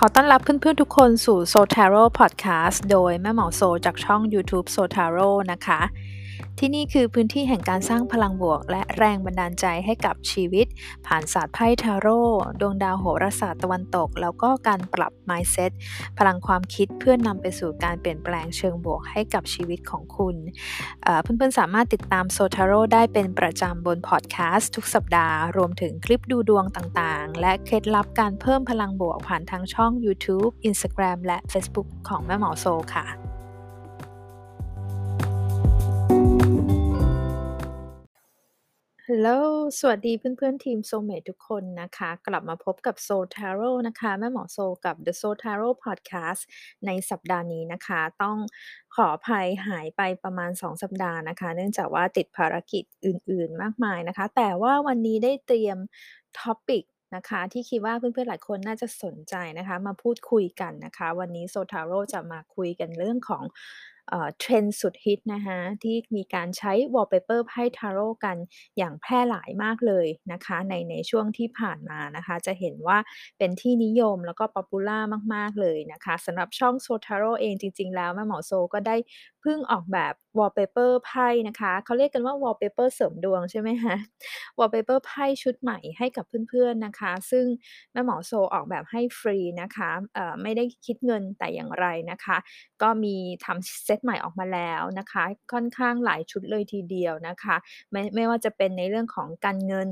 ขอต้อนรับเพื่อนๆทุกคนสู่ s o t a r o Podcast โดยแม่หมอโซจากช่อง YouTube s o t a r o นะคะ ที่นี่คือพื้นที่แห่งการสร้างพลังบวก และแรงบันดาลใจให้กับชีวิต ผ่านศาสตร์ไพ่ทาโร่ดวงดาวโหราศาสตร์ตะวันตก แล้วก็การปรับ mindset พลังความคิดเพื่อนนำไปสู่การเปลี่ยนแปลงเชิงบวกให้กับชีวิตของคุณเพื่อนๆสามารถติดตามโซทาโร่ได้เป็นประจำบนพอดแคสต์ทุกสัปดาห์ รวมถึงคลิปดูดวงต่างๆ และเคล็ดลับการเพิ่มพลังบวกผ่านทางช่อง YouTube Instagram และ Facebook ของแม่หมอโซค่ะ ฮัลโหล สวัสดีเพื่อนๆ ทีมโซเมททุกคนนะคะ กลับมาพบกับโซทาโร่นะคะ แม่หมอโซกับ The Soul Tarot Podcast ในสัปดาห์นี้นะคะ ต้องขออภัยหายไปประมาณ 2 สัปดาห์นะคะ เนื่องจากว่าติดภารกิจอื่นๆ มากมายนะคะ แต่ว่าวันนี้ได้เตรียม topic นะคะที่คิดว่าเพื่อนๆ หลายคนน่าจะสนใจนะคะ มาพูดคุยกันนะคะ วันนี้โซทาโร่จะมาคุยกันเรื่องของ เทรนด์สุดฮิตนะคะที่มีการใช้ wallpaper ไพ่ทาโร่กันอย่างแพร่หลายมากเลยนะคะในในช่วงที่ผ่านมานะคะ จะเห็นว่าเป็นที่นิยมแล้วก็ popular มาก ๆ เลยนะคะสำหรับช่องโซทาโร่เองจริง ๆ แล้วแม่หมอโซก็ได้ พิ่งออกแบบ wallpaper ไพ่นะคะเขาเรียกกันว่า wallpaper เสริมดวงใช่ไหมคะ wallpaper ไพ่ชุดใหม่ให้กับเพื่อนๆนะคะ ซึ่งแม่หมอโซออกแบบให้ฟรีนะคะไม่ได้คิดเงินแต่อย่างไรนะคะ ก็มีทำเซตใหม่ออกมาแล้วนะคะ ค่อนข้างหลายชุดเลยทีเดียวนะคะไม่ไม่ว่าจะเป็นในเรื่องของการเงิน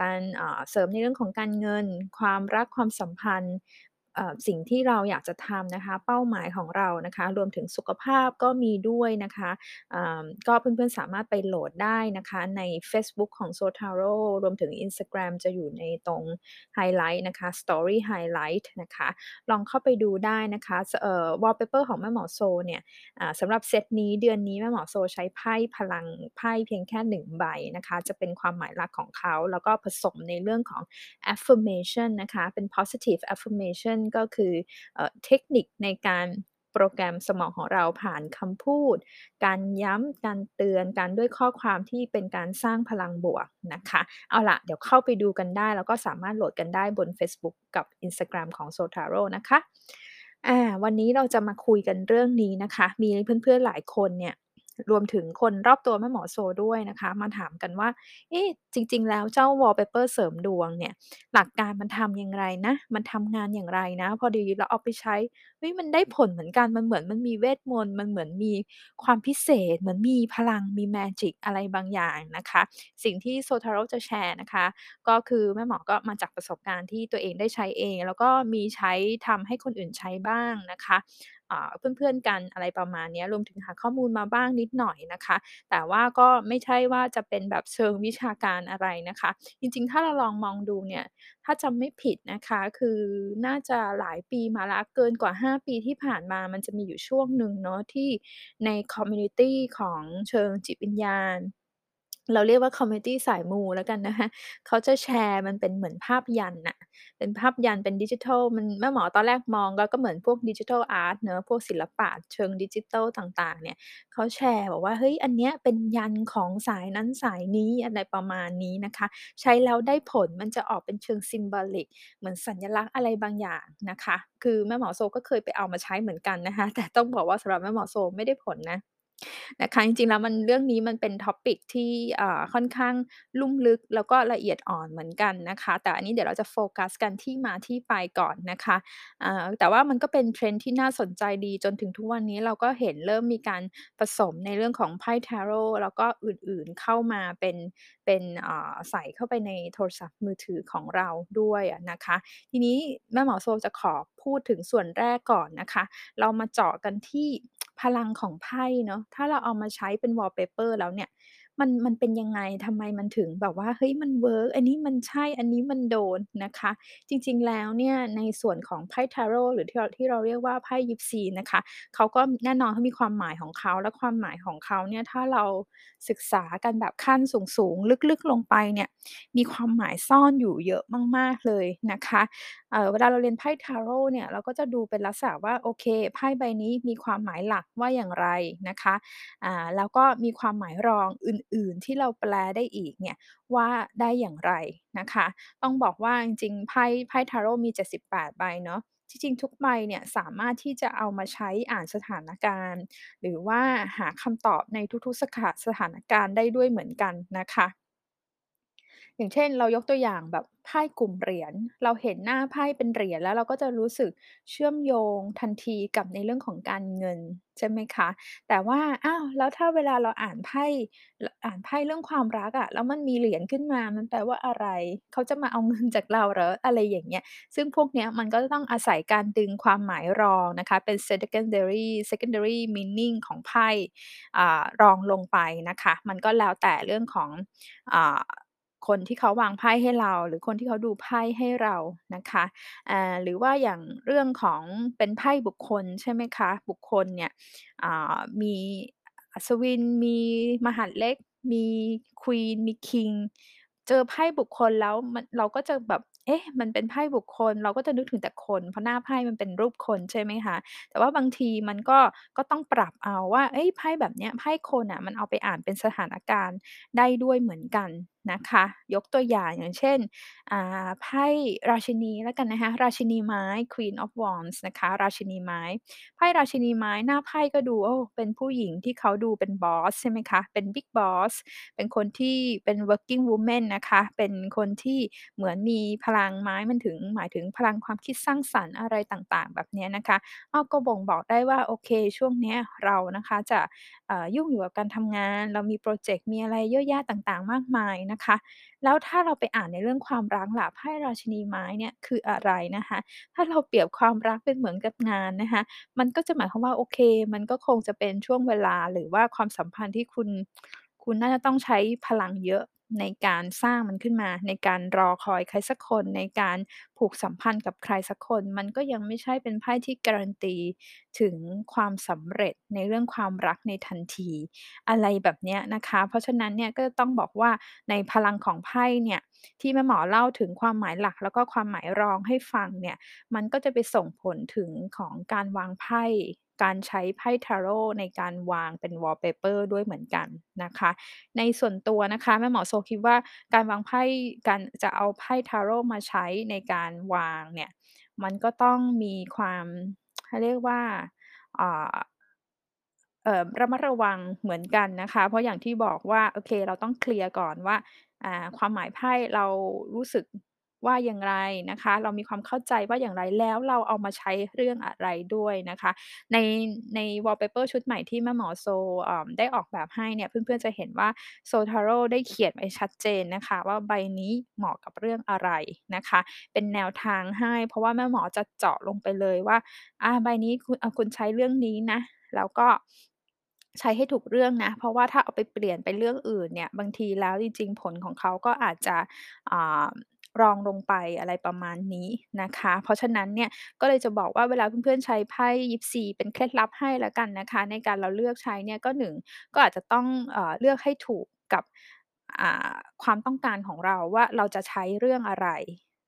การเสริมในเรื่องของการเงิน ความรักความสัมพันธ์ สิ่งที่เราอยากจะทำนะคะ เป้าหมายของเรานะคะ รวมถึงสุขภาพก็มีด้วยนะคะก็เพื่อนๆสามารถไปโหลดได้นะคะในเฟซบุ๊กของ Zotaro รวมถึง Instagram จะอยู่ในตรงไฮไลท์นะคะ Story Highlight นะคะ ลองเข้าไปดูได้นะคะเอ่อ Wallpaper ของแม่หมอโซเนี่ยสำหรับเซตนี้เดือนนี้แม่หมอโซใช้ไพ่พลังไพ่เพียงแค่หนึ่งใบนะคะ จะเป็นความหมายหลักของเขา แล้วก็ผสมในเรื่องของ affirmation นะคะ เป็น positive affirmation ก็คือเทคนิคในการโปรแกรมสมองของเราผ่านคำพูด การย้ำการเตือน การด้วยข้อความที่เป็นการสร้างพลังบวกนะคะ เอาละเดี๋ยวเข้าไปดูกันได้ แล้วก็สามารถโหลดกันได้บน Facebook กับ Instagram ของ Sotaro นะคะ อ่า วันนี้เราจะมาคุยกันเรื่องนี้นะคะ มีเพื่อนๆหลายคนเนี่ย รวมถึงคนรอบตัวแม่หมอโซด้วยนะคะ มาถามกันว่า เอ๊ะจริง ๆ แล้วเจ้าวอลเปเปอร์เสริมดวงเนี่ย หลักการมันทำอย่างไรนะ มันทำงานอย่างไรนะ พอดีเราเอาไปใช้เฮ้ยมันได้ผลเหมือนกันมันเหมือนมันมีเวทมนต์มันเหมือนมีความพิเศษ เหมือนมีพลังมี magic อะไรบางอย่างนะคะ สิ่งที่โซทาโรจะแชร์นะคะ ก็คือแม่หมอก็มาจากประสบการณ์ที่ตัวเองได้ใช้เอง แล้วก็มีใช้ทำให้คนอื่นใช้บ้างนะคะเพื่อนๆกันอะไรประมาณนี้รวมถึงหาข้อมูลมาบ้างนิดหน่อยนะคะ แต่ว่าก็ไม่ใช่ว่าจะเป็นแบบเชิงวิชาการอะไรนะคะ จริงๆ ถ้าเราลองมองดูเนี่ย ถ้าจำไม่ผิดนะคะ คือน่าจะหลายปีมาแล้วเกินกว่า 5 ปีที่ผ่านมามันจะมีอยู่ช่วงหนึ่งเนาะที่ใน community ของเชิงจิตวิญญาณ เราเรียกว่า community สายมูแล้วกันนะคะ เขาจะแชร์มันเป็นเหมือนภาพยันต์น่ะ เป็นภาพยันเป็นดิจิทัล มันแม่หมอตอนแรกมองก็ก็เหมือนพวกดิจิทัลอาร์ตเนาะพวกศิลปะเชิงดิจิทัลต่างๆ เนี่ย เขาแชร์บอกว่า เฮ้ย อันเนี้ยเป็นยันของสายนั้นสายนี้อะไรประมาณนี้นะคะ ใช้แล้วได้ผลมันจะออกเป็นเชิง symbolic เหมือนสัญลักษณ์อะไรบางอย่างนะคะ คือแม่หมอโซก็เคยไปเอามาใช้เหมือนกันนะคะ แต่ต้องบอกว่าสำหรับแม่หมอโซไม่ได้ผลนะ นะคะ จริง ๆ แล้วมัน เรื่องนี้มันเป็น topic ที่ค่อนข้างลุ่มลึก แล้วก็ละเอียดอ่อนเหมือนกันนะคะ แต่อันนี้เดี๋ยวเราจะโฟกัสกันที่มาที่ไปก่อนนะคะแต่ว่ามันก็เป็น trend ที่น่าสนใจดี จนถึงทุกวันนี้เราก็เห็นเริ่มมีการผสมในเรื่องของไพ่ทาโรแล้วก็อื่น ๆ เข้ามาเป็น เป็นใส่เข้าไปในโทรศัพท์มือถือของเราด้วยนะคะ ทีนี้แม่หมอโซจะขอพูดถึงส่วนแรกก่อนนะคะ เรามาเจาะกันที่ พลังของไพ่เนาะถ้าเราเอามาใช้เป็น wallpaper แล้วเนี่ย มัน มันเป็นยังไง ทำไมมันถึงแบบว่า เฮ้ย มันเวิร์ก อันนี้มันใช่ อันนี้มันโดนนะคะ จริง ๆ แล้วเนี่ยในส่วนของไพ่ทาโร่หรือที่เรา ที่เราเรียกว่าไพ่ยิปซีนะคะ เขาก็แน่นอนเขามีความหมายของเขา และความหมายของเขาเนี่ย ถ้าเราศึกษากันแบบขั้นสูง ๆ ลึก ๆ ลงไปเนี่ย มีความหมายซ่อนอยู่เยอะมาก ๆ เลยนะคะ เอ่อ เวลาเราเรียนไพ่ทาโร่เนี่ย เราก็จะดูเป็นลักษณะว่า โอเค ไพ่ใบนี้มีความหมายหลักว่าอย่างไรนะคะ อ่า แล้วก็มีความหมายรองอื่นๆ ที่เราแปลได้อีกเนี่ยว่าได้อย่างไรนะคะ ต้องบอกว่าจริงๆไพ่ไพ่ทาโร่มี 78 ใบเนาะจริงๆทุกใบเนี่ยสามารถที่จะเอามาใช้อ่านสถานการณ์ หรือว่าหาคำตอบในทุกๆสถาสถานการณ์ได้ด้วยเหมือนกันนะคะ อย่างเช่น เรายกตัวอย่างแบบไพ่กลุ่มเหรียญ เราเห็นหน้าไพ่เป็นเหรียญแล้วเราก็จะรู้สึกเชื่อมโยงทันทีกับในเรื่องของการเงิน ใช่ไหมคะ แต่ว่า อ้าว แล้วถ้าเวลาเราอ่านไพ่ อ่านไพ่เรื่องความรักอะแล้วมันมีเหรียญขึ้นมา มันแปลว่าอะไร เขาจะมาเอาเงินจากเราเหรอ อะไรอย่างเงี้ย ซึ่งพวกเนี้ยมันก็จะต้องอาศัยการดึงความหมายรองนะคะ เป็น secondary secondary meaning ของไพ่อ่ารองลงไปนะคะ มันก็แล้วแต่เรื่องของอ่า คนที่เขาวางไพ่ให้เรา หรือคนที่เขาดูไพ่ให้เรานะคะ อ่า หรือว่าอย่างเรื่องของเป็นไพ่บุคคลใช่ไหมคะ บุคคลเนี่ย อ่า มีอัศวิน มีมหาดเล็ก มีควีน มีคิง เจอไพ่บุคคลแล้วมัน เราก็จะแบบ เอ๊ะ มันเป็นไพ่บุคคล เราก็จะนึกถึงแต่คน เพราะหน้าไพ่มันเป็นรูปคนใช่ไหมคะ แต่ว่าบางทีมันก็ ก็ต้องปรับเอาว่าเฮ้ย ไพ่แบบเนี้ย ไพ่คนน่ะมันเอาไปอ่านเป็นสถานการณ์ได้ด้วยเหมือนกันนะคะ ยกตัวอย่างอย่างเช่น อ่า ไพ่ราชินีแล้วกันนะคะ ราชินีไม้ Queen of Wands นะคะ ราชินีไม้ ไพ่ราชินีไม้หน้าไพ่ก็ดู โอ้ เป็นผู้หญิงที่เขาดูเป็นบอสใช่ไหมคะ เป็น Big Boss เป็นคนที่เป็น working woman นะคะ เป็นคนที่เหมือนมีพลังไม้มันถึงหมายถึงพลังความคิดสร้างสรรค์อะไรต่างๆ แบบนี้นะคะอ้อก็บ่งบอกได้ว่าโอเคช่วงนี้เรานะคะจะยุ่งอยู่กับการทำงาน เรามีพรเจกต์มีอะไรเยอะแยะต่างๆ มากมายนะคะ แล้วถ้าเราไปอ่านในเรื่องความรักหล่ะไพ่ราชินีไม้เนี่ยคืออะไรนะคะ ถ้าเราเปรียบความรักเป็นเหมือนกับงานนะคะ มันก็จะหมายความว่าโอเค มันก็คงจะเป็นช่วงเวลาหรือว่าความสัมพันธ์ที่คุณ คุณน่าจะต้องใช้พลังเยอะ ในการสร้างมันขึ้นมา ในการรอคอยใครสักคน ในการผูกสัมพันธ์กับใครสักคน มันก็ยังไม่ใช่เป็นไพ่ที่การันตีถึงความสำเร็จในเรื่องความรักในทันที อะไรแบบเนี้ยนะคะ เพราะฉะนั้นเนี่ยก็ต้องบอกว่าในพลังของไพ่เนี่ยที่แม่หมอเล่าถึงความหมายหลัก แล้วก็ความหมายรองให้ฟังเนี่ยมันก็จะไปส่งผลถึงของการวางไพ่ การใช้ไพ่ทาโรต์ในการวางเป็น wallpaper ด้วยเหมือนกันนะคะ ในส่วนตัวนะคะแม่หมอโซคิดว่าการวางไพ่การจะเอาไพ่ทาโรต์มาใช้ในการวางเนี่ยมันก็ต้องมีความเรียกว่าเอ่อระมัดระวังเหมือนกันนะคะ เพราะอย่างที่บอกว่าโอเคเราต้องเคลียร์ก่อนว่าความหมายไพ่เรารู้สึก ว่าอย่างไรนะคะ เรามีความเข้าใจว่าอย่างไรแล้วเราเอามาใช้เรื่องอะไรด้วยนะคะ ในใน wallpaper ชุดใหม่ที่แม่หมอโซเอ่อได้ออกแบบให้เนี่ย เพื่อนๆจะเห็นว่า Soul Tarot ได้เขียนไว้ชัดเจนนะคะ ว่าใบนี้เหมาะกับเรื่องอะไรนะคะ เป็นแนวทางให้ เพราะว่าแม่หมอจะเจาะลงไปเลยว่าอาใบนี้คุณอ่าคุณใช้เรื่องนี้นะ แล้วก็ใช้ให้ถูกเรื่องนะ เพราะว่าถ้าเอาไปเปลี่ยนไปเรื่องอื่นเนี่ย บางทีแล้วจริง ๆ ผลของเขาก็อาจจะอ่า รองลงไปอะไรประมาณนี้นะคะ เพราะฉะนั้นเนี่ยก็เลยจะบอกว่าเวลาเพื่อนๆใช้ไพ่ยิปซีเป็นเคล็ดลับให้ละกันนะคะ ในการเราเลือกใช้เนี่ยก็หนึ่งก็อาจจะต้องเออเลือกให้ถูกกับอ่าความต้องการของเราว่าเราจะใช้เรื่องอะไร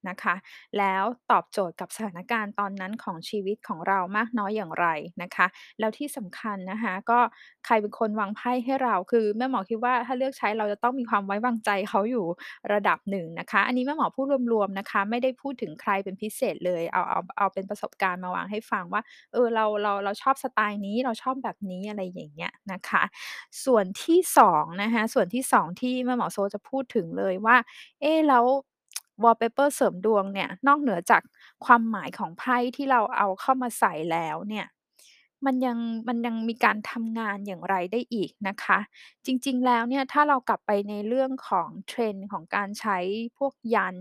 นะคะ แล้วตอบโจทย์กับสถานการณ์ตอนนั้นของชีวิตของเรามากน้อยอย่างไรนะคะ แล้วที่สำคัญนะคะก็ใครเป็นคนวางไพ่ให้เรา คือแม่หมอคิดว่าถ้าเลือกใช้เราจะต้องมีความไว้วางใจเขาอยู่ระดับหนึ่งนะคะ อันนี้แม่หมอพูดรวมๆนะคะ ไม่ได้พูดถึงใครเป็นพิเศษเลยเอาเอาเอาเป็นประสบการณ์มาวางให้ฟังว่าเออเราเราเราชอบสไตล์นี้เราชอบแบบนี้อะไรอย่างเงี้ยนะคะ ส่วนที่2นะคะส่วนที่2ที่แม่หมอโซจะพูดถึงเลยว่า เอ๊แล้ว บอลเปเปอร์เสริมดวงเนี่ย นอกเหนือจากความหมายของไพ่ที่เราเอาเข้ามาใส่แล้วเนี่ย มันยัง มันยังมีการทำงานอย่างไรได้อีกนะคะ จริง ๆ แล้วเนี่ยถ้าเรากลับไปในเรื่องของ trend ของการใช้พวกยัน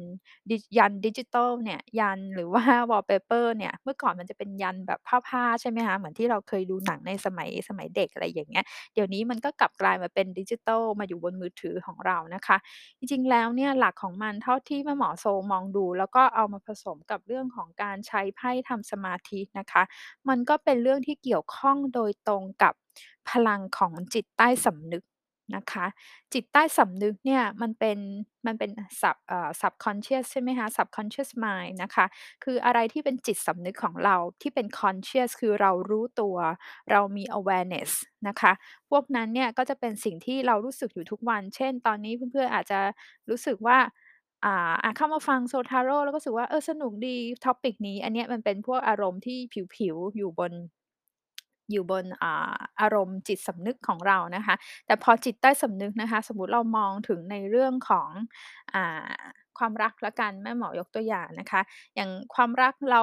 ดิ ยันดิจิทัลเนี่ย ยันหรือ ว่า wallpaper เนี่ย เมื่อก่อนมันจะเป็นยันแบบผ้า ๆ ใช่ไหมคะ เหมือนที่เราเคยดูหนังในสมัย สมัยเด็ก อะไรอย่างเงี้ย เดี๋ยวนี้มันก็กลับกลายมาเป็นดิจิทัล มาอยู่บนมือถือของเรานะคะ จริง ๆ แล้วเนี่ยหลักของมันเท่าที่แม่หมอโซมองดู แล้วก็เอามาผสมกับเรื่องของการใช้ไพ่ทำสมาธินะคะ มันก็เป็นเรื่องที่เกี่ยวี่ยวข้องโดยตรงกับพลังของจิตใต้สำนึกนะคะ จิตใต้สำนึกเนี่ยมันเป็นมันเป็น sub เอ่อ subconscious ใช่ไหมคะ subconscious mind นะคะ คืออะไรที่เป็นจิตสำนึกของเราที่เป็น conscious คือเรารู้ตัว เรามี awareness นะคะ พวกนั้นเนี่ยก็จะเป็นสิ่งที่เรารู้สึกอยู่ทุกวัน เช่น ตอนนี้เพื่อนๆอาจจะรู้สึกว่าอ่าอะเข้ามาฟัง Zotaro แล้วก็รู้สึกว่าเออสนุกดี topic นี้ อันเนี้ยมันเป็นพวกอารมณ์ที่ผิวๆ อยู่บน อยู่บนอ่าอารมณ์จิตสำนึกของเรานะคะ แต่พอจิตใต้สำนึกนะคะ สมมติเรามองถึงในเรื่องของอ่าความรักล้วกันแม่หมอยกตัวอย่างนะคะ อย่างความรักเรา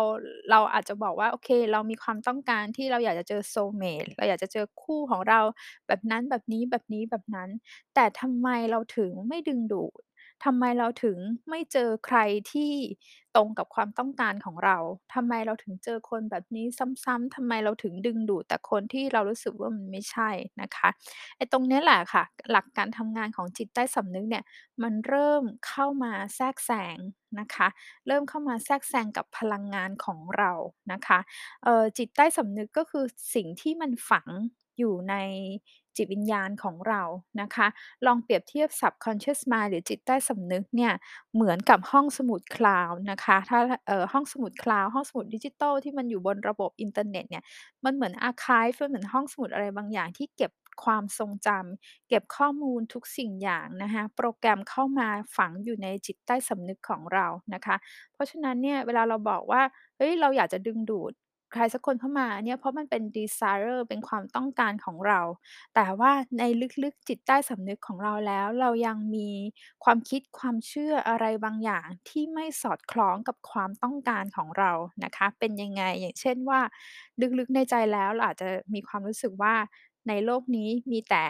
เราอาจจะบอกว่าโอเค เรามีความต้องการที่เราอยากจะเจอ soulmate เราอยากจะเจอคู่ของเราแบบนั้นแบบนี้แบบนี้แบบนั้น แต่ทำไมเราถึงไม่ดึงดูด ทำไมเราถึงไม่เจอใครที่ตรงกับความต้องการของเรา ทำไมเราถึงเจอคนแบบนี้ซ้ำๆ ทำไมเราถึงดึงดูดแต่คนที่เรารู้สึกว่ามันไม่ใช่นะคะไอ้ตรงเนี้ยแหละค่ะ หลักการทำงานของจิตใต้สำนึกเนี่ย มันเริ่มเข้ามาแทรกแซงนะคะ เริ่มเข้ามาแทรกแซงกับพลังงานของเรานะคะเอ่อจิตใต้สำนึกก็คือสิ่งที่มันฝังอยู่ใน จิตวิญญาณของเรานะคะ ลองเปรียบเทียบ subconscious mind หรือจิตใต้สำนึกเนี่ยเหมือนกับห้องสมุด cloud นะคะ ถ้าเออห้องสมุด cloud ห้องสมุดดิจิทัลที่มันอยู่บนระบบอินเทอร์เน็ตเนี่ยมันเหมือน archive มันเหมือนห้องสมุดอะไรบางอย่างที่เก็บความทรงจำเก็บข้อมูลทุกสิ่งอย่างนะคะโปรแกรมเข้ามาฝังอยู่ในจิตใต้สำนึกของเรานะคะ เพราะฉะนั้นเนี่ยเวลาเราบอกว่าเฮ้ยเราอยากจะดึงดูด ใครสักคนเข้ามาเนี่ย เพราะมันเป็น desire เป็นความต้องการของเรา แต่ว่าในลึก ๆ จิตใต้สำนึกของเราแล้ว เรายังมีความคิด ความเชื่ออะไรบางอย่างที่ไม่สอดคล้องกับความต้องการของเรานะคะ เป็นยังไง อย่างเช่นว่า ลึก ๆ ในใจแล้วเราอาจจะมีความรู้สึกว่า ในโลกนี้มีแต่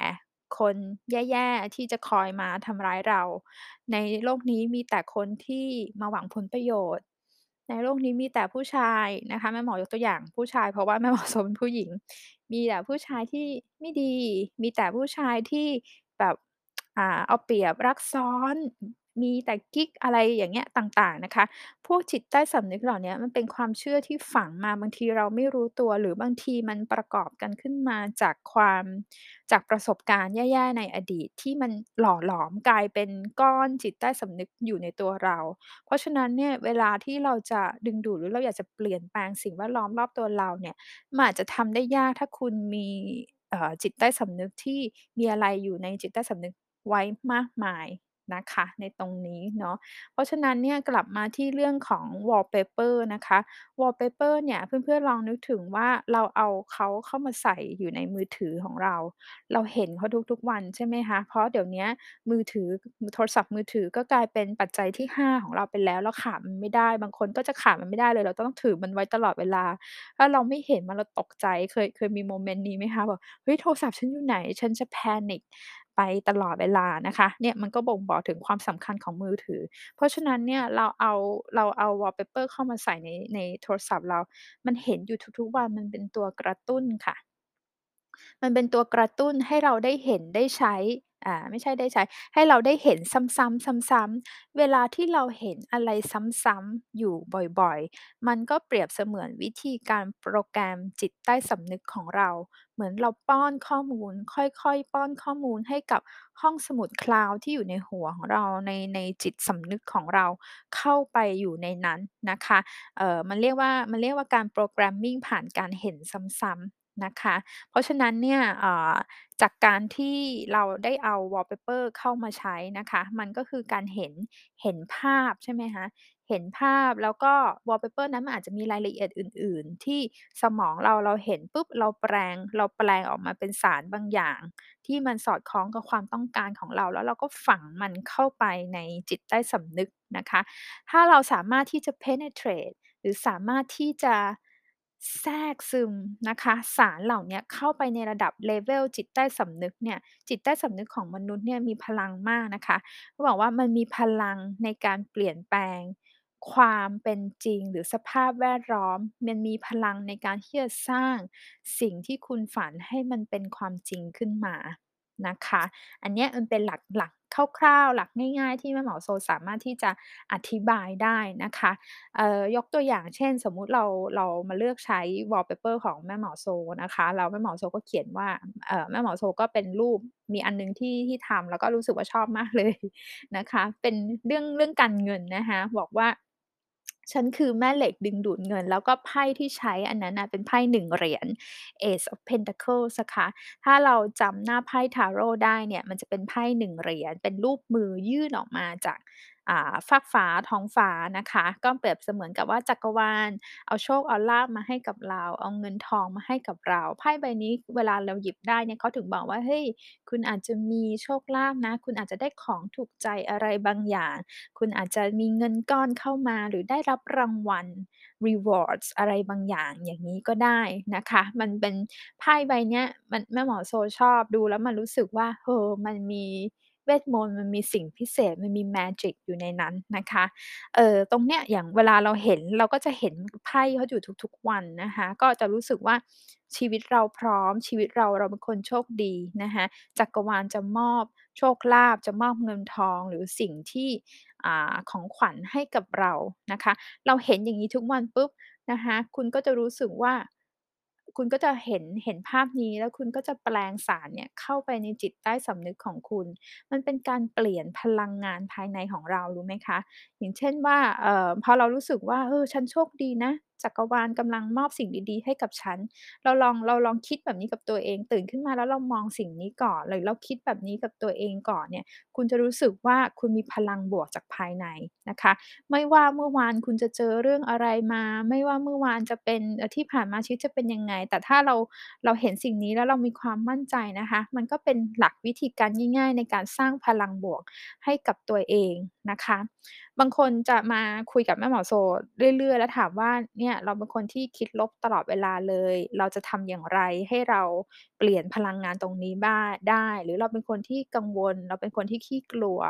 คนแย่ ๆ ที่จะคอยมาทำร้ายเรา ในโลกนี้มีแต่คนที่มาหวังผลประโยชน์ ในโลกนี้มีแต่ผู้ชายนะคะแม่หมอยกตัวอย่างผู้ชาย เพราะว่าแม่หมอโซเป็นผู้หญิง มีแต่ผู้ชายที่ไม่ดี มีแต่ผู้ชายที่แบบ อ่า เอาเปรียบรักซ้อน มีแต่กิ๊ก อะไรอย่างเงี้ย ต่าง ๆ นะคะ พวกจิตใต้สำนึกเหล่าเนี้ย มันเป็นความเชื่อที่ฝังมา บางทีเราไม่รู้ตัว หรือบางทีมันประกอบกันขึ้นมาจากความ จากประสบการณ์แย่ ๆ ในอดีต ที่มันหล่อหลอมกลายเป็นก้อนจิตใต้สำนึกอยู่ในตัวเรา เพราะฉะนั้นเนี่ย เวลาที่เราจะดึงดูด หรือเราอยากจะเปลี่ยนแปลงสิ่งแวดล้อมรอบตัวเราเนี่ย มันอาจจะทำได้ยากถ้าคุณมี เอ่อ จิตใต้สำนึกที่มีอะไรอยู่ในจิตใต้สำนึกไว้มากมาย นะคะในตรงนี้เนาะเพราะฉะนั้นเนี่ยกลับมาที่เรื่องของ wallpaper นะคะ wallpaper เนี่ยเพื่อนๆลองนึกถึงว่าเราเอาเขาเข้ามาใส่อยู่ในมือถือของเรา เราเห็นเขาทุกๆวันใช่ไหมคะ เพราะเดี๋ยวนี้มือถือโทรศัพท์มือถือก็กลายเป็นปัจจัยที่ 5 ของเราไปแล้วเราขาดมันไม่ได้ บางคนก็จะขาดมันไม่ได้เลย เราต้องถือมันไว้ตลอดเวลา ถ้าเราไม่เห็นมันเราตกใจเคยเคยมีโมเมนต์นี้ไหมคะ?แบบเฮ้ยโทรศัพท์ฉันอยู่ไหน?ฉันจะ panic ไปตลอดเวลานะคะเนี่ยมันก็บ่งบอกถึงความสำคัญของมือถือ เพราะฉะนั้นเนี่ยเราเอาเราเอา wallpaper เข้ามาใส่ในในโทรศัพท์เรา มันเห็นอยู่ทุกๆวันมันเป็นตัวกระตุ้นค่ะ มันเป็นตัวกระตุ้นให้เราได้เห็นได้ใช้ อ่า ไม่ใช่ได้ใช้ ให้เราได้เห็นซ้ำๆซ้ำๆเวลาที่เราเห็นอะไรซ้ำๆอยู่บ่อยๆ มันก็เปรียบเสมือนวิธีการโปรแกรมจิตใต้สำนึกของเรา เหมือนเราป้อนข้อมูล ค่อยๆ ป้อนข้อมูลให้กับห้องสมุดคลาวด์ที่อยู่ในหัวของเราในในจิตสำนึกของเราเข้าไปอยู่ในนั้นนะคะ เอ่อ มันเรียกว่า มันเรียกว่าการ programming ผ่านการเห็นซ้ำๆ นะคะ เพราะฉะนั้นเนี่ยอ่าจากการที่เราได้เอา wallpaper เข้ามาใช้นะคะ มันก็คือการเห็น เห็นภาพใช่ไหมคะ เห็นภาพแล้วก็ wallpaper นั้นมันอาจจะมีรายละเอียดอื่น ๆ ที่สมองเรา เราเห็นปุ๊บ เราแปลง เราแปลงออกมาเป็นสารบางอย่าง ที่มันสอดคล้องกับความต้องการของเรา แล้วเราก็ฝังมันเข้าไปในจิตใต้สำนึกนะคะ ถ้าเราสามารถที่จะ penetrate หรือสามารถที่จะ แทรกซึมนะคะ สารเหล่าเนี้ยเข้าไปในระดับ level จิตใต้สำนึกเนี่ย จิตใต้สำนึกของมนุษย์เนี่ยมีพลังมากนะคะเขาบอกว่ามันมีพลังในการเปลี่ยนแปลง ความเป็นจริงหรือสภาพแวดล้อม มันมีพลังในการที่จะสร้างสิ่งที่คุณฝันให้มันเป็นความจริงขึ้นมา นะคะ อันนี้มันเป็นหลักหลักคร่าวๆ หลักง่ายๆ ที่แม่หมอโซสามารถที่จะอธิบายได้นะคะยกตัวอย่างเช่น สมมุติเราเรามาเลือกใช้ wallpaper ของแม่หมอโซนะคะแล้วแม่หมอโซก็เขียนว่าแม่หมอโซก็เป็นรูปมีอันหนึ่งที่ที่ทำแล้วก็รู้สึกว่าชอบมากเลยนะคะ เป็นเรื่องเรื่องการเงินนะคะบอกว่า ฉันคือแม่เหล็กดึงดูดเงิน แล้วก็ไพ่ที่ใช้อันนั้นนะเป็นไพ่หนึ่งเหรียญ Ace of Pentacles นะคะถ้าเราจำหน้าไพ่ทาโร่ได้เนี่ย มันจะเป็นไพ่หนึ่งเหรียญเป็นรูปมือยื่นออกมาจาก ฟากฟ้าท้องฟ้านะคะ ก็เปรียบเสมือนกับว่าจักรวาล เอาโชคเอาลาภมาให้กับเรา เอาเงินทองมาให้กับเราไพ่ใบนี้เวลาเราหยิบได้เนี่ยเขาถึงบอกว่าเฮ้ยคุณอาจจะมีโชคลาภนะ คุณอาจจะได้ของถูกใจอะไรบางอย่าง คุณอาจจะมีเงินก้อนเข้ามา หรือได้รับรางวัล rewards อะไรบางอย่างอย่างงี้ก็ได้นะคะ มันเป็นไพ่ใบเนี้ยมันแม่หมอโซชอบดูแล้วมันรู้สึกว่าเออมันมี เวทมนต์มันมีสิ่งพิเศษมันมีแมจิกอยู่ในนั้นนะคะเอ่อตรงเนี้ยอย่างเวลาเราเห็นเราก็จะเห็นไพ่เขาอยู่ทุกๆวันนะคะก็จะรู้สึกว่าชีวิตเราพร้อมชีวิตเราเราเป็นคนโชคดีนะคะจักรวาลจะมอบโชคลาภจะมอบเงินทองหรือสิ่งที่อ่าของขวัญให้กับเรานะคะ เราเห็นอย่างนี้ทุกวันปุ๊บนะคะคุณก็จะรู้สึกว่า คุณก็จะเห็นเห็นภาพนี้ แล้วคุณก็จะแปลงสารเนี่ยเข้าไปในจิตใต้สำนึกของคุณ มันเป็นการเปลี่ยนพลังงานภายในของเรารู้ไหมคะ อย่างเช่นว่าเอ่อพอเรารู้สึกว่าเออฉันโชคดีนะ จักรวาลกำลังมอบสิ่งดีๆ ให้กับฉัน เราลองเราลองคิดแบบนี้กับตัวเอง ตื่นขึ้นมาแล้วเรามองสิ่งนี้ก่อนหรือเราคิดแบบนี้กับตัวเองก่อนเนี่ย คุณจะรู้สึกว่าคุณมีพลังบวกจากภายในนะคะ ไม่ว่าเมื่อวานคุณจะเจอเรื่องอะไรมา ไม่ว่าเมื่อวานจะเป็นที่ผ่านมาชีวิตจะเป็นยังไง แต่ถ้าเราเราเห็นสิ่งนี้แล้วเรามีความมั่นใจนะคะ มันก็เป็นหลักวิธีการง่าย ๆ ในการสร้างพลังบวกให้กับตัวเองนะคะ บางคนจะมาคุยกับแม่หมอโซเรื่อย ๆ แล้วถามว่าเนี่ยเราเป็นคนที่คิดลบตลอดเวลาเลย เราจะทำอย่างไรให้เราเปลี่ยนพลังงานตรงนี้บ้างได้ หรือเราเป็นคนที่กังวล เราเป็นคนที่ขี้กลัว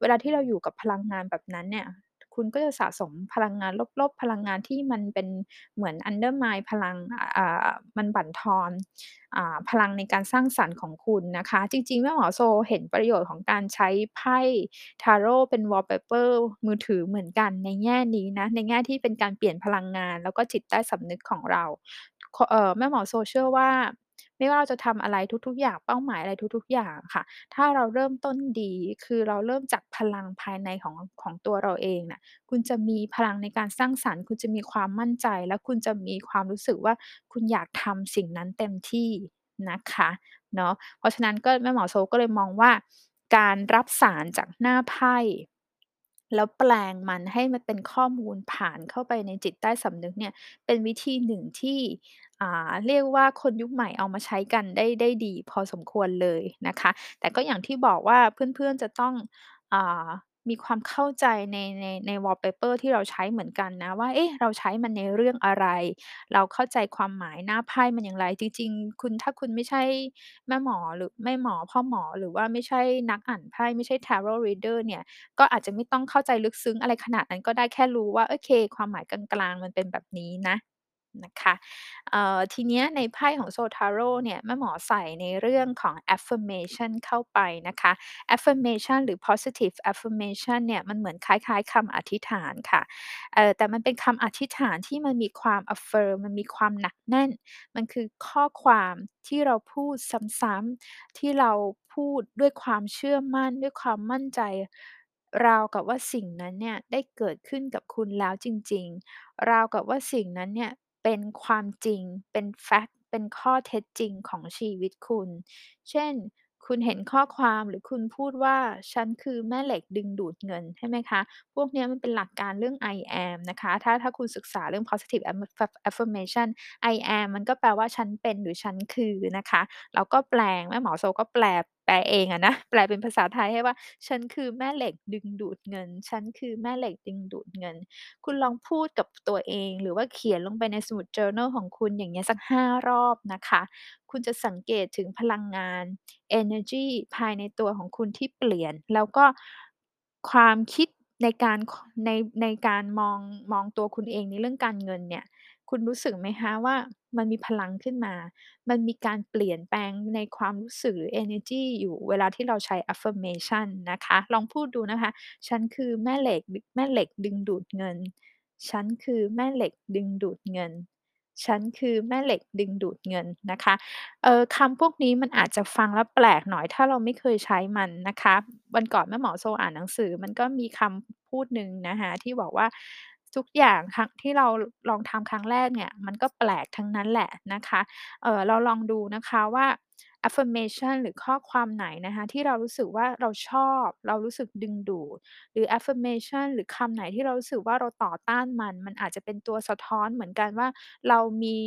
เวลาที่เราอยู่กับพลังงานแบบนั้นเนี่ย คุณก็จะสะสมพลังงานลบ ๆ พลังงานที่มันเป็นเหมือน undermine พลังมันบั่นทอนอพลังในการสร้างสรรค์ของคุณนะคะ จริงๆแม่หมอโซเห็นประโยชน์ของการใช้ไพ่ทาโรต์เป็น wallpaper มือถือเหมือนกันในแง่นี้นะ ในแง่ที่เป็นการเปลี่ยนพลังงาน แล้วก็จิตใต้สำนึกของเราแม่หมอโซเชื่อว่า ไม่ว่าเราจะทำอะไรทุก ๆ อย่าง เป้าหมายอะไรทุก ๆ อย่างค่ะ ถ้าเราเริ่มต้นดี คือเราเริ่มจากพลังภายในของ ของตัวเราเองน่ะ คุณจะมีพลังในการสร้างสรรค์ คุณจะมีความมั่นใจ และคุณจะมีความรู้สึกว่า คุณอยากทำสิ่งนั้นเต็มที่นะคะ เนาะ เพราะฉะนั้นก็ แม่หมอโสก็เลยมองว่า การรับสารจากหน้าไพ่ แล้วแปลงมันให้มันเป็นข้อมูลผ่านเข้าไปในจิตใต้สำนึกเนี่ย เป็นวิธีหนึ่งที่ อ่า เรียกว่าคนยุคใหม่เอามาใช้กันได้ ได้ดีพอสมควรเลยนะคะ แต่ก็อย่างที่บอกว่าเพื่อน ๆ จะต้อง อ่า มีความเข้าใจในในใน wallpaper ที่เราใช้เหมือนกันนะว่า เอ๊ะ เราใช้มันในเรื่องอะไร เราเข้าใจความหมายหน้าไพ่มันอย่างไร จริง ๆ คุณ ถ้าคุณไม่ใช่แม่หมอหรือแม่หมอ พ่อหมอ หรือว่าไม่ใช่นักอ่านไพ่ ไม่ใช่ tarot reader เนี่ย ก็อาจจะไม่ต้องเข้าใจลึกซึ้งอะไรขนาดนั้นก็ได้ แค่รู้ว่า โอเค ความหมายกลาง ๆ มันเป็นแบบนี้นะ นะคะทีเนี้ยในไพ่ของ Zotaro เนี่ยแม่หมอใส่ในเรื่องของ affirmation เข้าไปนะคะ affirmation หรือ positive affirmation เนี่ยมันเหมือนคล้ายๆคำอธิษฐานค่ะแต่มันเป็นคำอธิษฐานที่มันมีความ affirm มันมีความหนักแน่น มันคือข้อความที่เราพูดซ้ำๆที่เราพูดด้วยความเชื่อมั่นด้วยความมั่นใจราวกับว่าสิ่งนั้นเนี่ยได้เกิดขึ้นกับคุณแล้วจริง ๆ ราวกับว่าสิ่งนั้นเนี่ย เป็นความจริง เป็นแฟกต์ เป็นข้อเท็จจริงของชีวิตคุณ เช่น คุณเห็นข้อความหรือคุณพูดว่า ฉันคือแม่เหล็กดึงดูดเงิน ใช่ไหมคะ พวกนี้มันเป็นหลักการเรื่อง I am นะคะ ถ้าถ้าคุณศึกษาเรื่อง positive affirmation I am มันก็แปลว่าฉันเป็นหรือฉันคือนะคะเราก็แปลง แม่หมอโซก็แปล แปลเองอะนะ แปลเป็นภาษาไทยให้ว่า ฉันคือแม่เหล็กดึงดูดเงิน ฉันคือแม่เหล็กดึงดูดเงิน คุณลองพูดกับตัวเอง หรือว่าเขียนลงไปในสมุด journal ของคุณอย่างเงี้ยสัก 5 รอบนะคะ คุณจะสังเกตถึงพลังงานเอเนอร์จีภายในตัวของคุณที่เปลี่ยน แล้วก็ความคิดในการในในการมองมองตัวคุณเองในเรื่องการเงินเนี่ย คุณรู้สึกไหมคะว่า มันมีพลังขึ้นมา มันมีการเปลี่ยนแปลงในความรู้สึกหรือเอเนอร์จีอยู่เวลาที่เราใช้ affirmation นะคะ ลองพูดดูนะคะ ฉันคือแม่เหล็กแม่เหล็กดึงดูดเงิน ฉันคือแม่เหล็กดึงดูดเงิน ฉันคือแม่เหล็กดึงดูดเงินนะคะ เอ่อคำพวกนี้มันอาจจะฟังแล้วแปลกหน่อยถ้าเราไม่เคยใช้มันนะคะ วันก่อนแม่หมอโซอ่านหนังสือ มันก็มีคำพูดหนึ่งนะคะที่บอกว่า ทุกอย่างครั้งที่เราลองทำครั้งแรกเนี่ย มันก็แปลกทั้งนั้นแหละนะคะเออเราลองดูนะคะว่า affirmation หรือข้อความไหนนะคะที่เรารู้สึกว่าเราชอบ เรารู้สึกดึงดูดหรือ affirmation หรือคำไหนที่เรารู้สึกว่าเราต่อต้านมัน มันอาจจะเป็นตัวสะท้อนเหมือนกันว่าเรามี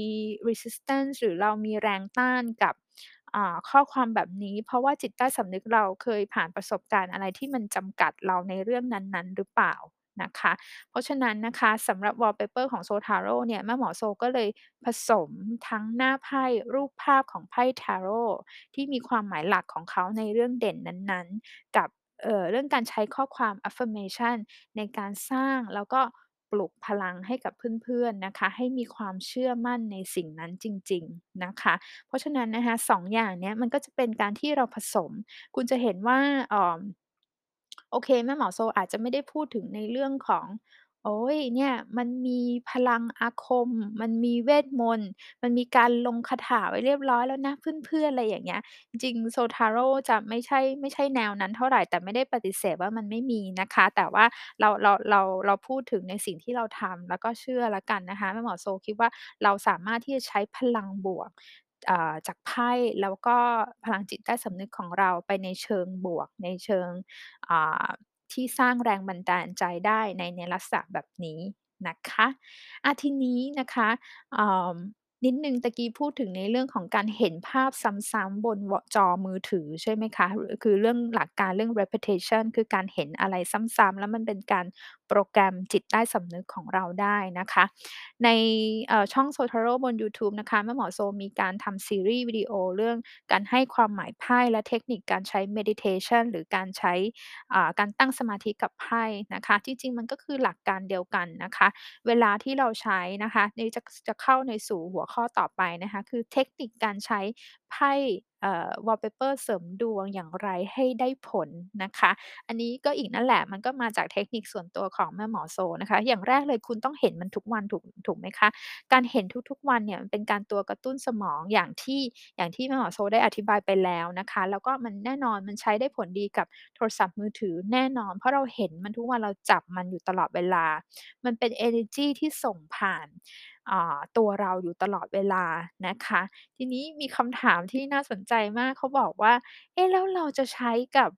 resistance หรือเรามีแรงต้านกับข้อความแบบนี้ เพราะว่าจิตใต้สำนึกเราเคยผ่านประสบการณ์อะไรที่มันจำกัดเราในเรื่องนั้น ๆ หรือเปล่า นะคะ เพราะฉะนั้นนะคะสำหรับ wallpaper ของ Zotaro เนี่ยแม่หมอโซก็เลยผสมทั้งหน้าไพ่รูปภาพของไพ่ทาโรต์ที่มีความหมายหลักของเขาในเรื่องเด่นนั้นๆ กับเเรื่องการใช้ข้อความ affirmation ในการสร้างแล้วก็ปลุกพลังให้กับเพื่อนๆนะคะ ให้มีความเชื่อมั่นในสิ่งนั้นจริง ๆนะคะ เพราะฉะนั้นนะคะ2องอย่างเนี้ยมันก็จะเป็นการที่เราผสม คุณจะเห็นว่าเอ่ โอเค แม่หมอโซอาจจะไม่ได้พูดถึงในเรื่องของ โอ๊ยเนี่ยมันมีพลังอาคม มันมีเวทมนต์ มันมีการลงคาถาไว้เรียบร้อยแล้วนะเพื่อน ๆ อะไรอย่างเงี้ย จริงๆ Zotaro จะไม่ใช่ ไม่ใช่แนวนั้นเท่าไร แต่ไม่ได้ปฏิเสธว่ามันไม่มีนะคะ แต่ว่าเรา เรา เรา เราพูดถึงในสิ่งที่เราทำ แล้วก็เชื่อแล้วกันนะคะ แม่หมอโซคิดว่า เราสามารถที่จะใช้พลังบวก อ่าจากไพ่แล้วก็พลังจิตใต้สำนึกของเราไปในเชิงบวก ในเชิงอ่าที่สร้างแรงบันดาลใจได้ในในลักษณะแบบนี้นะคะอาทีนี้นะคะอ่านิดนึงตะกี้พูดถึงในเรื่องของการเห็นภาพซ้ำๆบนจอมือถือใช่ไหมคะหรือคือเรื่องหลักการเรื่อง repetition คือการเห็นอะไรซ้ำๆแล้วมันเป็นการ โปรแกรมจิตใต้สำนึกของเราได้นะคะ ในช่อง Zotaro บนยูทูบนะคะแม่หมอโซมีการทำซีรีส์วิดีโอเรื่องการให้ความหมายไพ่และเทคนิคการใช้ meditation หรือการใช้การตั้งสมาธิกับไพ่นะคะที่จริงมันก็คือหลักการเดียวกันนะคะ เวลาที่เราใช้นะคะนี่จะจะเข้าในสู่หัวข้อต่อไปนะคะ คือเทคนิคการใช้ไพ่ เอ่อ wallpaper เสริมดวงอย่างไรให้ได้ผลนะคะ อันนี้ก็อีกนั่นแหละมันก็มาจากเทคนิคส่วนตัวของแม่หมอโซนะคะ อย่างแรกเลยคุณต้องเห็นมันทุกวันถูกถูกไหมคะ การเห็นทุกๆวันเนี่ยมันเป็นการตัวกระตุ้นสมองอย่างที่อย่างที่แม่หมอโซได้อธิบายไปแล้วนะคะ แล้วก็มันแน่นอนมันใช้ได้ผลดีกับโทรศัพท์มือถือแน่นอน เพราะเราเห็นมันทุกวันเราจับมันอยู่ตลอดเวลา มันเป็น energy ที่ส่งผ่าน ตัวเราอยู่ตลอดเวลานะคะ ทีนี้มีคำถามที่น่าสนใจมากเขาบอกว่า เอ๊ะ แล้วเราจะใช้กับ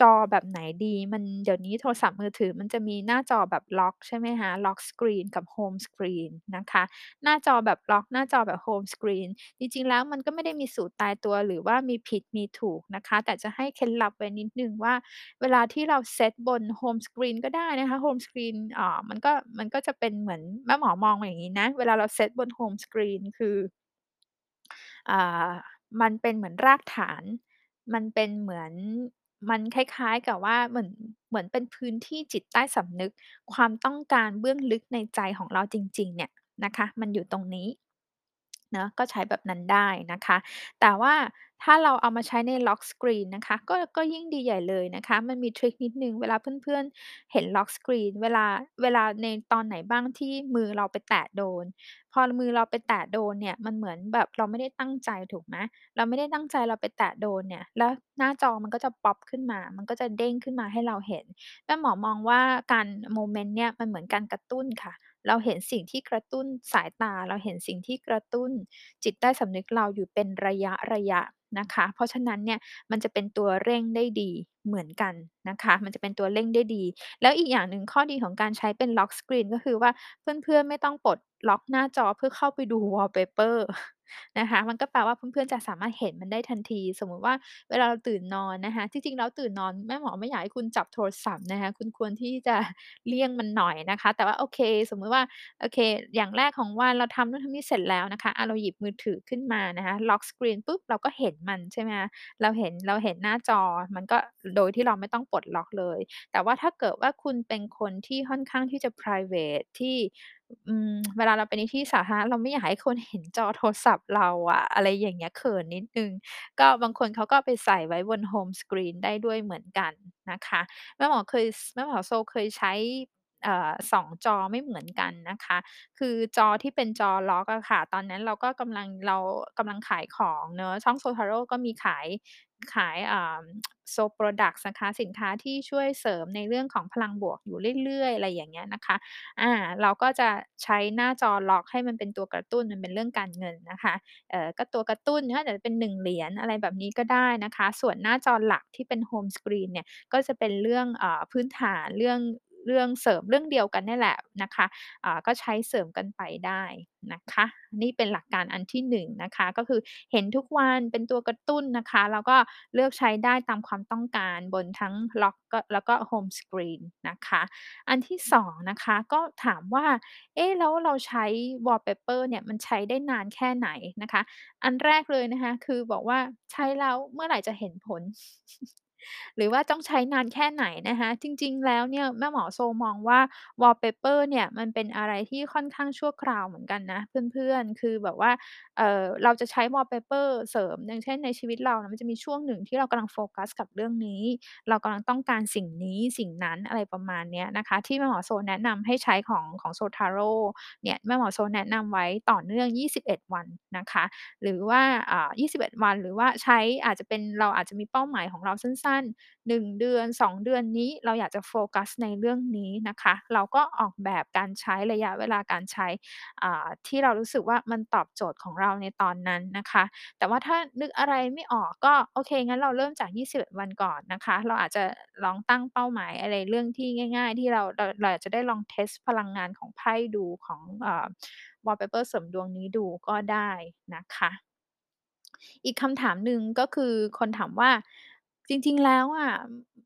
จอแบบไหนดี มันเดี๋ยวนี้โทรศัพท์มือถือมันจะมีหน้าจอแบบล็อกใช่ไหมคะ lock screen กับ home screen นะคะ หน้าจอแบบล็อก หน้าจอแบบ home screen จริงๆ แล้วมันก็ไม่ได้มีสูตรตายตัวหรือว่ามีผิดมีถูกนะคะ แต่จะให้เคล็ดลับไว้นิดนึงว่า เวลาที่เราเซตบน home screen ก็ได้นะคะ home screen อ่ามันก็ มันก็จะเป็นเหมือนแม่หมอมองอย่างงี้นะ เวลาเราเซตบน home screen คืออ่ามันเป็นเหมือนรากฐาน มันเป็นเหมือน มันคล้าย ๆ กับว่าเหมือน เหมือนเป็นพื้นที่จิตใต้สำนึก ความต้องการเบื้องลึกในใจของเราจริง ๆ เนี่ยนะคะ มันอยู่ตรงนี้ เนาะ ก็ใช้แบบนั้นได้นะคะ แต่ว่าถ้าเราเอามาใช้ใน lock screen นะคะ ก็ ก็ยิ่งดีใหญ่เลยนะคะ มันมี trick นิดหนึ่ง เวลาเพื่อน ๆ เห็น lock screen เวลา เวลาในตอนไหนบ้างที่มือเราไปแตะโดน พอมือเราไปแตะโดนเนี่ย มันเหมือนแบบเราไม่ได้ตั้งใจ ถูกไหม เราไม่ได้ตั้งใจ เราไปแตะโดนเนี่ย แล้วหน้าจอมันก็จะพ็อปขึ้นมา มันก็จะเด้งขึ้นมาให้เราเห็น แม่หมอมองว่าการ moment เนี่ย มันเหมือนการกระตุ้นค่ะ เราเห็นสิ่งที่กระตุ้นสายตา เราเห็นสิ่งที่กระตุ้นจิตใต้สำนึกเราอยู่เป็นระยะระยะนะคะ เพราะฉะนั้นเนี่ยมันจะเป็นตัวเร่งได้ดีเหมือนกันนะคะ มันจะเป็นตัวเร่งได้ดี แล้วอีกอย่างหนึ่งข้อดีของการใช้เป็นล็อกสกรีนก็คือว่าเพื่อนๆไม่ต้องปลดล็อกหน้าจอเพื่อเข้าไปดู wallpaper นะคะมันก็แปลว่าเพื่อนๆจะสามารถเห็นมันได้ทันที สมมุติว่าเวลาเราตื่นนอนนะคะจริงๆแล้วตื่นนอนแม่หมอไม่อยากให้คุณจับโทรศัพท์นะคะคุณควรที่จะเลี่ยงมันหน่อยนะคะ แต่ว่าโอเค สมมุติว่าโอเค อย่างแรกของวันเราทำนู่นทำนี่เสร็จแล้วนะคะอาเราหยิบมือถือขึ้นมานะคะล็อกสกรีนปุ๊บเราก็เห็นมันใช่ไหมคะเราเห็นเราเห็นหน้าจอมันก็โดยที่เราไม่ต้องปลดล็อกเลย แต่ว่าถ้าเกิดว่าคุณเป็นคนที่ค่อนข้างที่จะไพรเวตที่อืมเวลาเราไปในที่สาธารณะเราไม่อยากให้คนเห็นจอโทรศัพท์เราอะอะไรอย่างเงี้ยเขินนิดนึง ก็บางคนเขาก็ไปใส่ไว้บนโฮมสกรีนได้ด้วยเหมือนกันนะคะ แม่หมอเคยแม่หมอโซเคยใช้ เอ่อ2จอไม่เหมือนกันนะคะ คือจอที่เป็นจอล็อกอะค่ะ ตอนนั้นเราก็กำลัง เรากำลังขายของเนาะ ช่อง Zotaro ก็มีขาย ขาย อ่า So Products นะคะ สินค้าที่ช่วยเสริมในเรื่องของพลังบวกอยู่เรื่อย ๆ อะไรอย่างเงี้ยนะคะ อา เราก็จะใช้หน้าจอล็อกให้มันเป็นตัวกระตุ้น มันเป็นเรื่องการเงินนะคะ เอ่อ ก็ตัวกระตุ้นก็อาจจะเป็น 1 เหรียญ อะไรแบบนี้ก็ได้นะคะ ส่วนหน้าจอหลักที่เป็นโฮมสกรีนเนี่ย ก็จะเป็นเรื่องอ่าพื้นฐาน เรื่อง เรื่องเสริมเรื่องเดียวกันนี่แหละนะคะอ่าก็ใช้เสริมกันไปได้นะคะ นี่เป็นหลักการอันที่1นงนะคะก็คือเห็นทุกวันเป็นตัวกระตุ้นนะคะแล้วก็เลือกใช้ได้ตามความต้องการบนทั้งล็อกก็แล้วก็โฮมสกรีนนะคะอันที่2นะคะก็ถามว่าเอ๊ะแล้วเราใช้ wallpaper เนี่ยมันใช้ได้นานแค่ไหนนะคะ อันแรกเลยนะคะคือบอกว่าใช้แล้วเมื่อไหร่จะเห็นผล หรือว่าต้องใช้นานแค่ไหนนะคะ จริง ๆ แล้วเนี่ยแม่หมอโซมองว่า wallpaper เนี่ยมันเป็นอะไรที่ค่อนข้างชั่วคราวเหมือนกันนะเพื่อน ๆ คือแบบว่า เอ่อ เราจะใช้ wallpaper เสริม อย่างเช่นในชีวิตเรานะมันจะมีช่วงหนึ่งที่เรากำลังโฟกัสกับเรื่องนี้ เรากำลังต้องการสิ่งนี้สิ่งนั้นอะไรประมาณเนี้ยนะคะ ที่แม่หมอโซแนะนำให้ใช้ของของ Zotaro เนี่ยแม่หมอโซแนะนำไว้ต่อเนื่อง 21 วันนะคะ หรือว่าอ่า21 วันหรือว่าใช้อาจจะเป็นเราอาจจะมีเป้าหมายของเราสั้นๆน 1 เดือน 2 เดือนนี้เราอยากจะโฟกัสในเรื่องนี้นะคะ เราก็ออกแบบการใช้ระยะเวลาการใช้ที่เรารู้สึกว่ามันตอบโจทย์ของเราในตอนนั้นนะคะ แต่ว่าถ้านึกอะไรไม่ออกก็โอเค งั้นเราเริ่มจาก 21 วันก่อนนะคะ เราอาจจะลองตั้งเป้าหมายอะไรเรื่องที่ง่าย ๆ ที่เราเราเราอาจจะได้ลองเทสพลังงานของไพ่ดูของวอ่า wallpaper เสริมดวงนี้ดูก็ได้นะคะ อีกคำถามหนึ่งก็คือคนถามว่า จริง ๆ แล้วอะ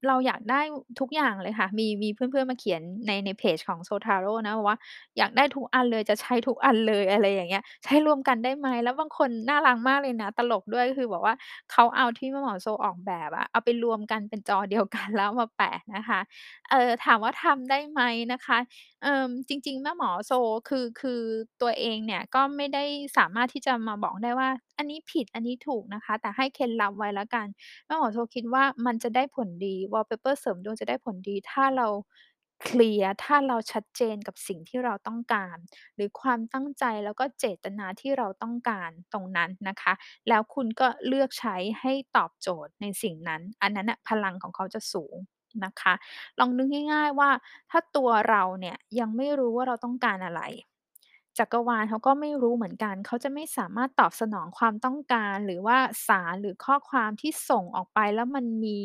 เราอยากได้ทุกอย่างเลยค่ะ มี มีเพื่อน ๆ มาเขียนใน ในเพจของ Zotaro นะ บอกว่า อยากได้ทุกอันเลย จะใช้ทุกอันเลย อะไรอย่างเงี้ย ใช้รวมกันได้ไหม แล้วบางคนน่ารักมากเลยนะ ตลกด้วย ก็คือบอกว่าเขาเอาที่แม่หมอโซออกแบบอะ เอาไปรวมกันเป็นจอเดียว กัน แล้วเอามาแปะนะคะ เอ่อ ถามว่าทำได้ไหมนะคะ เอ่อ จริง ๆ แม่หมอโซ คือ คือตัวเองเนี่ยก็ไม่ได้สามารถที่จะมาบอกได้ว่า อันนี้ผิด อันนี้ถูกนะคะ แต่ให้เคล็ดลับไว้แล้วกัน แม่หมอโซคิดว่ามันจะได้ผลดี wallpaper เสริมดวงจะได้ผลดี ถ้าเราเคลียร์ถ้าเราชัดเจนกับสิ่งที่เราต้องการ หรือความตั้งใจแล้วก็เจตนาที่เราต้องการตรงนั้นนะคะ แล้วคุณก็เลือกใช้ให้ตอบโจทย์ในสิ่งนั้น อันนั้นน่ะพลังของเขาจะสูงนะคะ ลองนึกง่าย ๆว่าถ้าตัวเราเนี่ยยังไม่รู้ว่าเราต้องการอะไร จักรวาลเขาก็ไม่รู้เหมือนกัน เขาจะไม่สามารถตอบสนองความต้องการ หรือว่าสาร หรือข้อความที่ส่งออกไปแล้วมันมี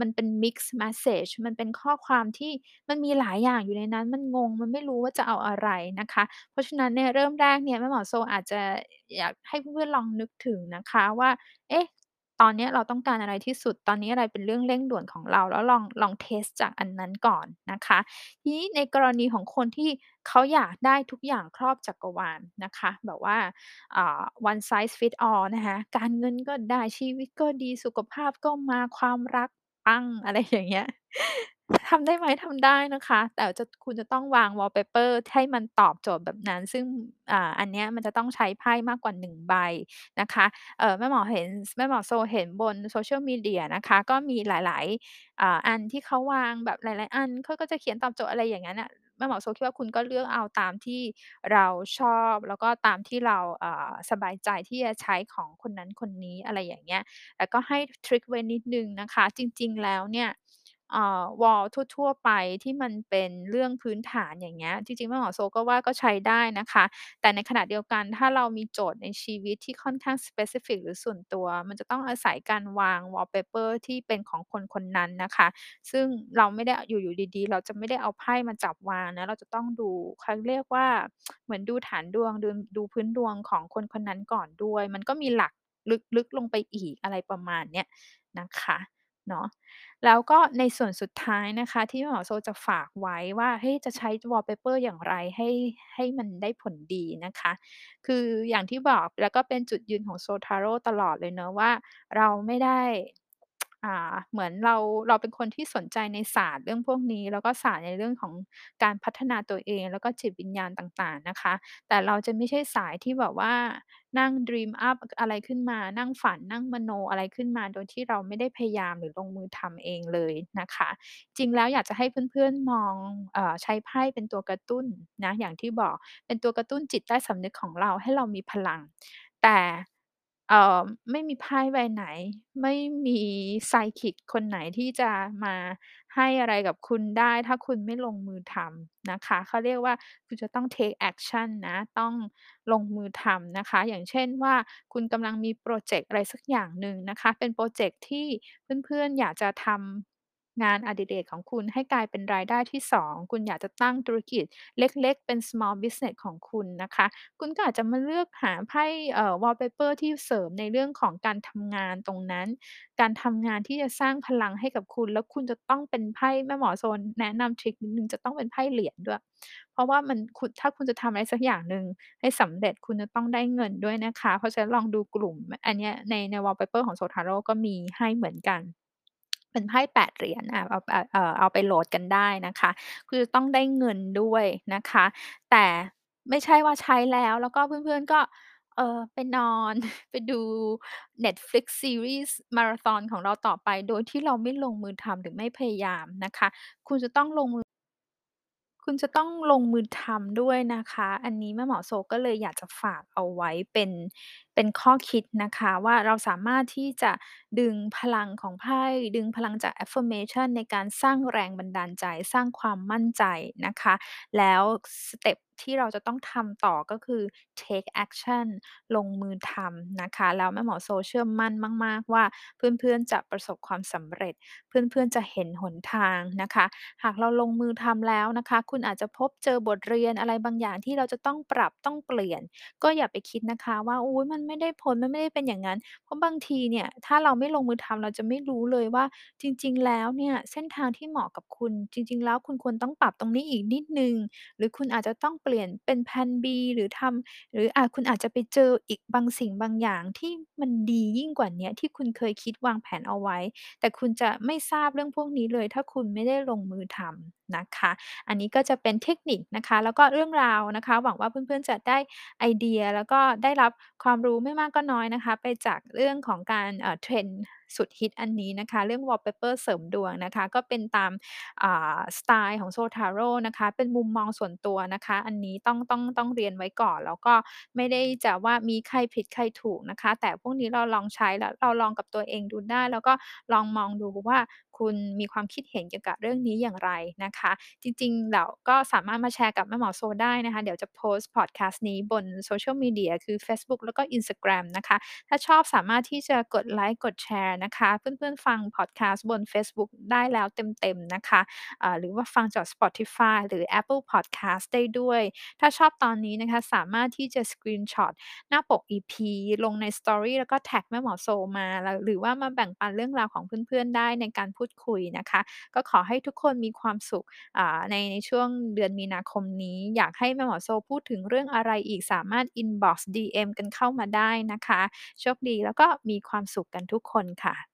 มันเป็น mix Message มันเป็นข้อความที่มันมีหลายอย่างอยู่ในนั้น มันงง มันไม่รู้ว่าจะเอาอะไรนะคะ เพราะฉะนั้นเนี่ยเริ่มแรกเนี่ยแม่หมอโซอาจจะอยากให้เพื่อนๆลองนึกถึงนะคะว่า เอ๊ะ ตอนเนี้ยเราต้องการอะไรที่สุด ตอนนี้อะไรเป็นเรื่องเร่งด่วนของเรา แล้วลองลองเทสจากอันนั้นก่อนนะคะ ทีนี้ในกรณีของคนที่เขาอยากได้ทุกอย่างครอบจักรวาลนะคะ แบบว่าอ่า one size fit all นะคะการเงินก็ได้ชีวิตก็ดีสุขภาพก็มาความรักปังอะไรอย่างเงี้ย ทำได้ไหม ทำได้นะคะ แต่จะ คุณจะต้องวาง wallpaper ให้มันตอบโจทย์แบบนั้น ซึ่ง อ่า อันเนี้ยมันจะต้องใช้ไพ่มากกว่า 1 ใบนะคะ เอ่อ แม่หมอเห็น แม่หมอโซเห็นบน Social Media นะคะ ก็มีหลาย ๆ อ่า อันที่เขาวางแบบหลาย ๆ อัน เขาก็จะเขียนตอบโจทย์ อะไรอย่างงั้นน่ะ แม่หมอโซคิดว่า คุณก็เลือกเอาตามที่เราชอบ แล้วก็ตามที่เรา อ่า สบายใจที่จะใช้ของคนนั้นคนนี้ อะไรอย่างเงี้ย แต่ก็ให้ทริกไว้นิดหนึ่งนะคะ จริง ๆ แล้วเนี่ย เอ่อวอลทั่ว ๆ ไปที่มันเป็นเรื่องพื้นฐานอย่างเงี้ย จริง ๆ แม่หมอโซก็ว่าก็ใช้ได้นะคะ แต่ในขณะเดียวกันถ้าเรามีโจทย์ในชีวิตที่ค่อนข้างสเปซิฟิกหรือส่วนตัว มันจะต้องอาศัยการวาง wallpaper ที่เป็นของคนคนนั้นนะคะ ซึ่งเราไม่ได้อยู่ ๆ ดี ๆ เราจะไม่ได้เอาไพ่มาจับวางนะ เราจะต้องดูเขาเรียกว่า เหมือนดูฐานดวง ดู ดูพื้นดวงของคนคนนั้นก่อนด้วย มันก็มีหลักลึก ๆ ลงไปอีก อะไรประมาณเนี้ยนะคะ เนาะแล้วก็ในส่วนสุดท้ายนะคะ ที่หมอโซจะฝากไว้ว่าเฮ้ยจะใช้ wallpaper อย่างไรให้ให้มันได้ผลดีนะคะ คืออย่างที่บอกแล้วก็เป็นจุดยืนของโซทาโร่ตลอดเลยเนาะว่าเราไม่ได้ อ่า เหมือนเรา เราเป็นคนที่สนใจในศาสตร์เรื่องพวกนี้ แล้วก็ศาสตร์ในเรื่องของการพัฒนาตัวเอง แล้วก็จิตวิญญาณต่าง ๆ นะคะ แต่เราจะไม่ใช่สายที่แบบว่านั่ง dream up อะไรขึ้นมา นั่งฝัน นั่งมโนอะไรขึ้นมา โดยที่เราไม่ได้พยายามหรือลงมือทำเองเลยนะคะ จริงแล้วอยากจะให้เพื่อน ๆ มอง เอ่อ ใช้ไพ่เป็นตัวกระตุ้นนะ อย่างที่บอก เป็นตัวกระตุ้นจิตใต้สำนึกของเราให้เรามีพลัง แต่ เอ่อ ไม่มีไพ่ใบไหน ไม่มีไซคิกคนไหนที่จะมาให้อะไรกับคุณได้ ถ้าคุณไม่ลงมือทำนะคะ เขาเรียกว่า คุณจะต้อง take action นะ ต้องลงมือทำนะคะ อย่างเช่นว่า คุณกำลังมีพรอเจกต์อะไรสักอย่างหนึ่งนะคะ เป็นพรอเจกต์ที่เพื่อน ๆ อยากจะทำ งานอดิเรกของคุณให้กลายเป็นรายได้ที่ 2 คุณอยากจะตั้งธุรกิจเล็กๆ เป็น small business ของคุณนะคะ คุณก็อาจจะมาเลือกหาไพ่เอ่อ wallpaper ที่เสริมในเรื่องของการทำงานตรงนั้น การทำงานที่จะสร้างพลังให้กับคุณ แล้วคุณจะต้องเป็นไพ่แม่หมอโซนแนะนำทริกนิดหนึ่งจะต้องเป็นไพ่เหรียญด้วย เพราะว่ามันคุณถ้าคุณจะทำอะไรสักอย่างหนึ่งให้สำเร็จคุณจะต้องได้เงินด้วยนะคะ เพราะฉะนั้นลองดูกลุ่ม อันเนี้ยในใน wallpaper ของ Zotaro ก็มีให้เหมือนกัน เป็นไพ่8เหรียญอ่าเอาเอ่อเอาไปโหลดกันได้นะคะ คือจะต้องได้เงินด้วยนะคะ แต่ไม่ใช่ว่าใช้แล้วแล้วก็เพื่อนๆก็ เออไปนอน ไปดู Netflix ซีรีส์มาราธอนของเราต่อไป โดยที่เราไม่ลงมือทำหรือไม่พยายามนะคะ คุณจะต้องลงมือ คุณจะต้องลงมือทำด้วยนะคะ อันนี้แม่หมอโสก็เลยอยากจะฝากเอาไว้เป็นเป็นข้อคิดนะคะว่า เราสามารถที่จะดึงพลังของไพ่ ดึงพลังจาก affirmation ในการสร้างแรงบันดาลใจ สร้างความมั่นใจนะคะ แล้วสเต็ปที่เราจะต้องทำต่อก็คือ take action ลงมือทำนะคะ แล้วแม่หมอโซเชื่อมั่นมาก ๆ ว่าเพื่อน ๆ จะประสบความสำเร็จ เพื่อน ๆ จะเห็นหนทางนะคะ หากเราลงมือทำแล้วนะคะ คุณอาจจะพบเจอบทเรียนอะไรบางอย่างที่เราจะต้องปรับต้องเปลี่ยน ก็อย่าไปคิดนะคะว่าอุ๊ยมันไม่ได้ผล มันไม่ได้เป็นอย่างงั้น เพราะบางทีเนี่ย ถ้าเราไม่ลงมือทำ เราจะไม่รู้เลยว่า จริง ๆ แล้วเนี่ย เส้นทางที่เหมาะกับคุณ จริง ๆ แล้วคุณควรต้องปรับตรงนี้อีกนิดหนึ่ง หรือคุณอาจจะต้องเปลี่ยนเป็น แพลน B หรือทำ หรือ อา คุณอาจจะไปเจออีกบางสิ่งบางอย่างที่มันดียิ่งกว่าเนี้ย ที่คุณเคยคิดวางแผนเอาไว้ แต่คุณจะไม่ทราบเรื่องพวกนี้เลย ถ้าคุณไม่ได้ลงมือทำนะคะ อันนี้ก็จะเป็นเทคนิคนะคะ แล้วก็เรื่องราวนะคะ หวังว่าเพื่อน ๆ จะได้ไอเดีย แล้วก็ได้รับความรูู้้ไม่มากก็น้อยนะคะ ไปจากเรื่องของการเอ่อ trend สุดฮิตอันนี้นะคะ เรื่อง wallpaper เสริมดวงนะคะ ก็เป็นตาม อ่า สไตล์ของ Zotaro นะคะ เป็นมุมมองส่วนตัวนะคะ อันนี้ต้อง ต้อง ต้องเรียนไว้ก่อน แล้วก็ไม่ได้จะว่ามีใครผิดใครถูกนะคะ แต่พวกนี้เราลองใช้แล้ว เราลองกับตัวเองดูได้ แล้วก็ลองมองดูว่าคุณมีความคิดเห็นเกี่ยวกับเรื่องนี้อย่างไรนะคะ จริงๆแล้วก็สามารถมาแชร์กับแม่หมอโซได้นะคะ เดี๋ยวจะโพสต์พอดแคสต์นี้บน Social Media คือเฟซบุ๊กแล้วก็ Instagram นะคะ ถ้าชอบสามารถที่จะกดไลก์กดแชร์นะคะ เพื่อนๆฟังพอดแคสต์บนเฟซบุ๊กได้แล้วเต็มๆนะคะอ่าหรือว่าฟังจาก Spotify หรือ Apple Podcast ได้ด้วย ถ้าชอบตอนนี้นะคะ สามารถที่จะ screenshot หน้าปก EP ลงใน Story แล้วก็ tag แม่หมอโซมาแล้วหรือว่ามาแบ่งปันเรื่องราวของเพื่อนๆได้ในการพูดคุยนะคะ ก็ขอให้ทุกคนมีความสุขในในช่วงเดือนมีนาคมนี้ อยากให้แม่หมอโซพูดถึงเรื่องอะไรอีกสามารถอินบ็อกซ์ DM กันเข้ามาได้นะคะ โชคดีแล้วก็มีความสุขกันทุกคนค่ะ